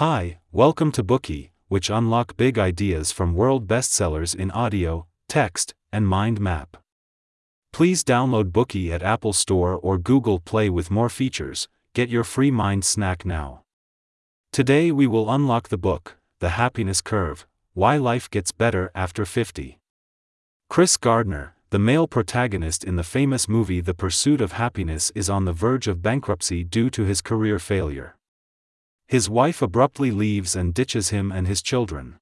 Hi, welcome to Bookey, which unlock big ideas from world bestsellers in audio, text, and mind map. Please download Bookey at Apple Store or Google Play with more features. Get your free mind snack now. Today we will unlock the book, The Happiness Curve Why Life Gets Better After 50. Chris Gardner, the male protagonist in the famous movie The Pursuit of Happiness, is on the verge of bankruptcy due to his career failure. His wife abruptly leaves and ditches him and his children.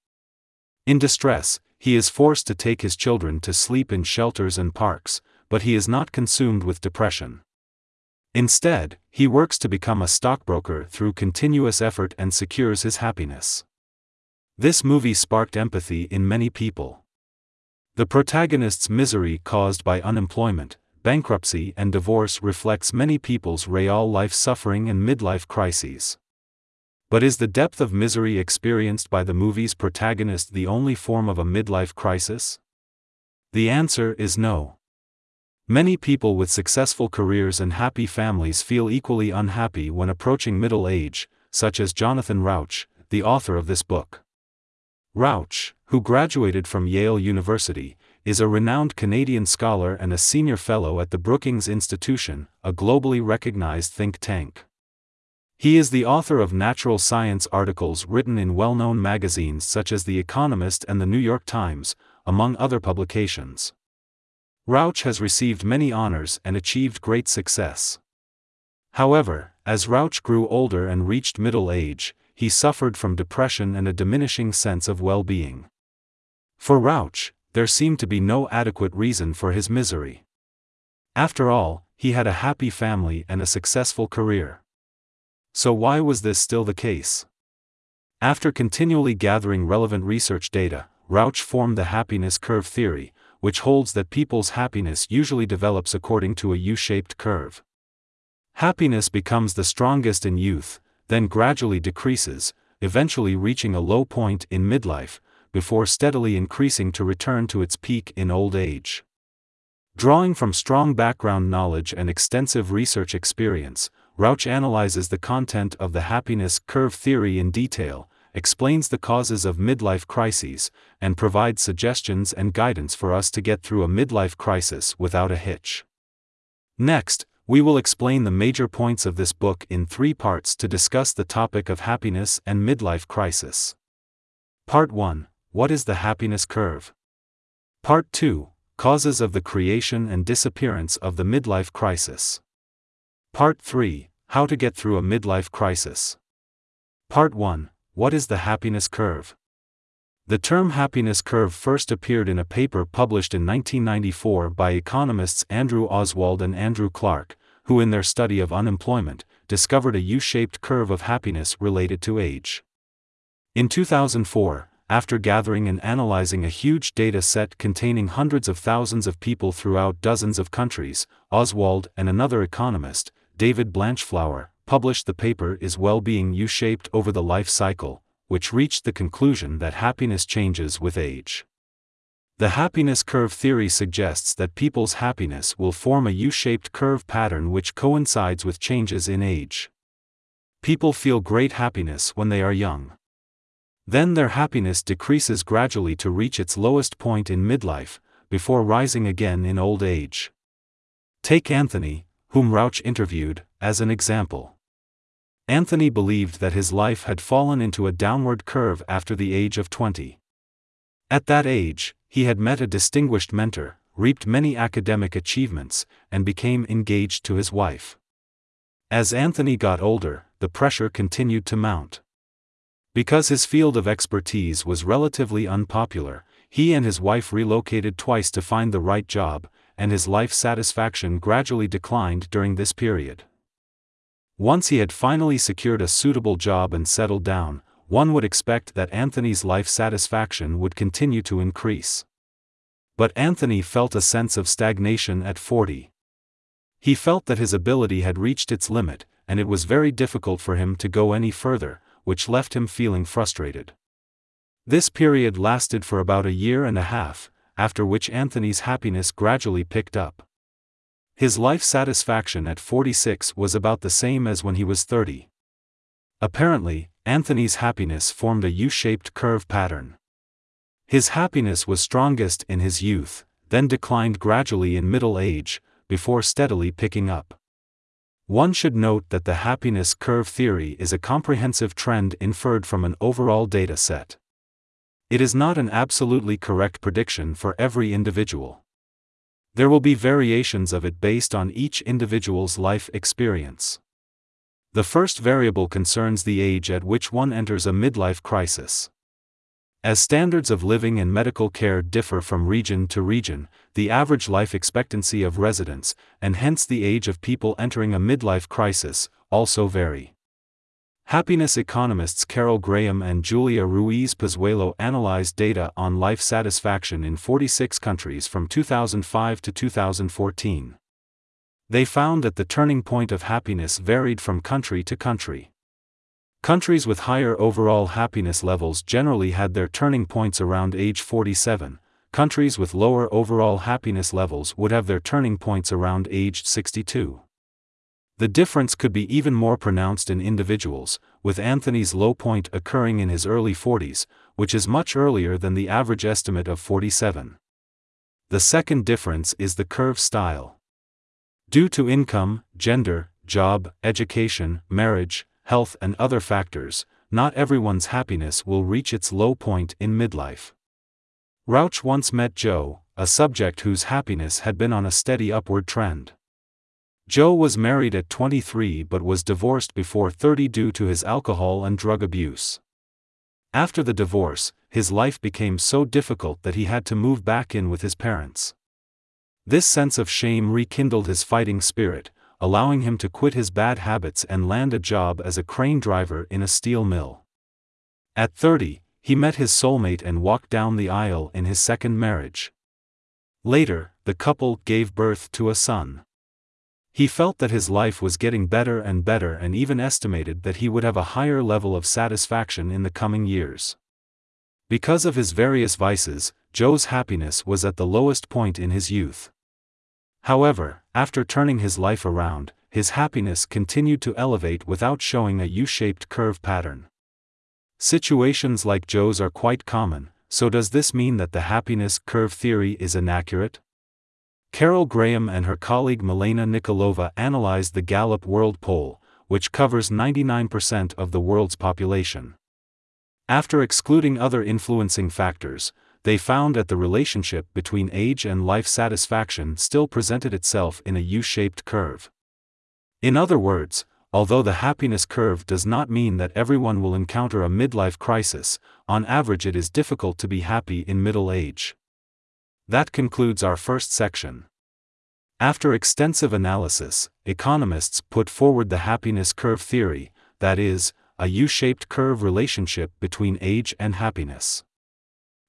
In distress, he is forced to take his children to sleep in shelters and parks, but he is not consumed with depression. Instead, he works to become a stockbroker through continuous effort and secures his happiness. This movie sparked empathy in many people. The protagonist's misery caused by unemployment, bankruptcy, and divorce reflects many people's real life suffering and midlife crises. But is the depth of misery experienced by the movie's protagonist the only form of a midlife crisis? The answer is no. Many people with successful careers and happy families feel equally unhappy when approaching middle age, such as Jonathan Rauch, the author of this book. Rauch, who graduated from Yale University, is a renowned Canadian scholar and a senior fellow at the Brookings Institution, a globally recognized think tank. He is the author of natural science articles written in well known magazines such as The Economist and The New York Times, among other publications. Rauch has received many honors and achieved great success. However, as Rauch grew older and reached middle age, he suffered from depression and a diminishing sense of well being. For Rauch, there seemed to be no adequate reason for his misery. After all, he had a happy family and a successful career. So why was this still the case? After continually gathering relevant research data, Rauch formed the happiness curve theory, which holds that people's happiness usually develops according to a U-shaped curve. Happiness becomes the strongest in youth, then gradually decreases, eventually reaching a low point in midlife, before steadily increasing to return to its peak in old age. Drawing from strong background knowledge and extensive research experience, Rauch analyzes the content of the happiness curve theory in detail, explains the causes of midlife crises, and provides suggestions and guidance for us to get through a midlife crisis without a hitch. Next, we will explain the major points of this book in three parts to discuss the topic of happiness and midlife crisis. Part 1 What is the happiness curve? Part 2 Causes of the creation and disappearance of the midlife crisis. Part 3 How to get through a midlife crisis. Part 1 What is the happiness curve? The term happiness curve first appeared in a paper published in 1994 by economists Andrew Oswald and Andrew Clark, who, in their study of unemployment, discovered a U shaped curve of happiness related to age. In 2004, after gathering and analyzing a huge data set containing hundreds of thousands of people throughout dozens of countries, Oswald and another economist, David Blanchflower, published the paper Is Well-Being U-Shaped Over the Life Cycle, which reached the conclusion that happiness changes with age. The happiness curve theory suggests that people's happiness will form a U-shaped curve pattern which coincides with changes in age. People feel great happiness when they are young. Then their happiness decreases gradually to reach its lowest point in midlife, before rising again in old age. Take Anthony, whom Rauch interviewed, as an example. Anthony believed that his life had fallen into a downward curve after the age of 20. At that age, he had met a distinguished mentor, reaped many academic achievements, and became engaged to his wife. As Anthony got older, the pressure continued to mount. Because his field of expertise was relatively unpopular, he and his wife relocated twice to find the right job, and his life satisfaction gradually declined during this period. Once he had finally secured a suitable job and settled down, one would expect that Anthony's life satisfaction would continue to increase. But Anthony felt a sense of stagnation at 40. He felt that his ability had reached its limit, and it was very difficult for him to go any further, which left him feeling frustrated. This period lasted for about a year and a half, after which Anthony's happiness gradually picked up. His life satisfaction at 46 was about the same as when he was 30. Apparently, Anthony's happiness formed a U shaped curve pattern. His happiness was strongest in his youth, then declined gradually in middle age, before steadily picking up. One should note that the happiness curve theory is a comprehensive trend inferred from an overall data set. It is not an absolutely correct prediction for every individual. There will be variations of it based on each individual's life experience. The first variable concerns the age at which one enters a midlife crisis. As standards of living and medical care differ from region to region, the average life expectancy of residents, and hence the age of people entering a midlife crisis, also vary. Happiness economists Carol Graham and Julia Ruiz Pozuelo analyzed data on life satisfaction in 46 countries from 2005 to 2014. They found that the turning point of happiness varied from country to country. Countries with higher overall happiness levels generally had their turning points around age 47, countries with lower overall happiness levels would have their turning points around age 62. The difference could be even more pronounced in individuals, with Anthony's low point occurring in his early 40s, which is much earlier than the average estimate of 47. The second difference is the curve style. Due to income, gender, job, education, marriage, health, and other factors, not everyone's happiness will reach its low point in midlife. Rauch once met Joe, a subject whose happiness had been on a steady upward trend. Joe was married at 23 but was divorced before 30 due to his alcohol and drug abuse. After the divorce, his life became so difficult that he had to move back in with his parents. This sense of shame rekindled his fighting spirit, allowing him to quit his bad habits and land a job as a crane driver in a steel mill. At 30, he met his soulmate and walked down the aisle in his second marriage. Later, the couple gave birth to a son. He felt that his life was getting better and better and even estimated that he would have a higher level of satisfaction in the coming years. Because of his various vices, Joe's happiness was at the lowest point in his youth. However, after turning his life around, his happiness continued to elevate without showing a U shaped curve pattern. Situations like Joe's are quite common, so does this mean that the happiness curve theory is inaccurate? Carol Graham and her colleague Milena Nikolova analyzed the Gallup World Poll, which covers 99% of the world's population. After excluding other influencing factors, they found that the relationship between age and life satisfaction still presented itself in a U shaped curve. In other words, although the happiness curve does not mean that everyone will encounter a midlife crisis, on average it is difficult to be happy in middle age. That concludes our first section. After extensive analysis, economists put forward the happiness curve theory, that is, a U shaped curve relationship between age and happiness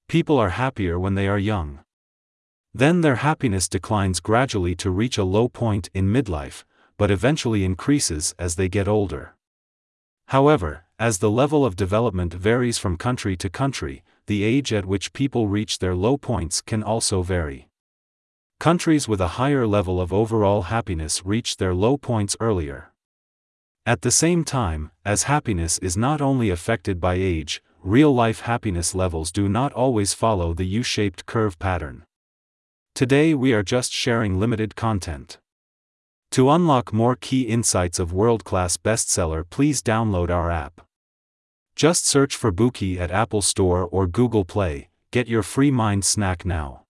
people are happier when they are young. Then their happiness declines gradually to reach a low point in midlife, but eventually increases as they get older. However, as the level of development varies from country to country, the age at which people reach their low points can also vary. Countries with a higher level of overall happiness reach their low points earlier. At the same time, as happiness is not only affected by age, real life happiness levels do not always follow the U shaped curve pattern. Today we are just sharing limited content. To unlock more key insights of world class bestseller, please download our app. Just search for Bookey at Apple Store or Google Play, get your free mind snack now.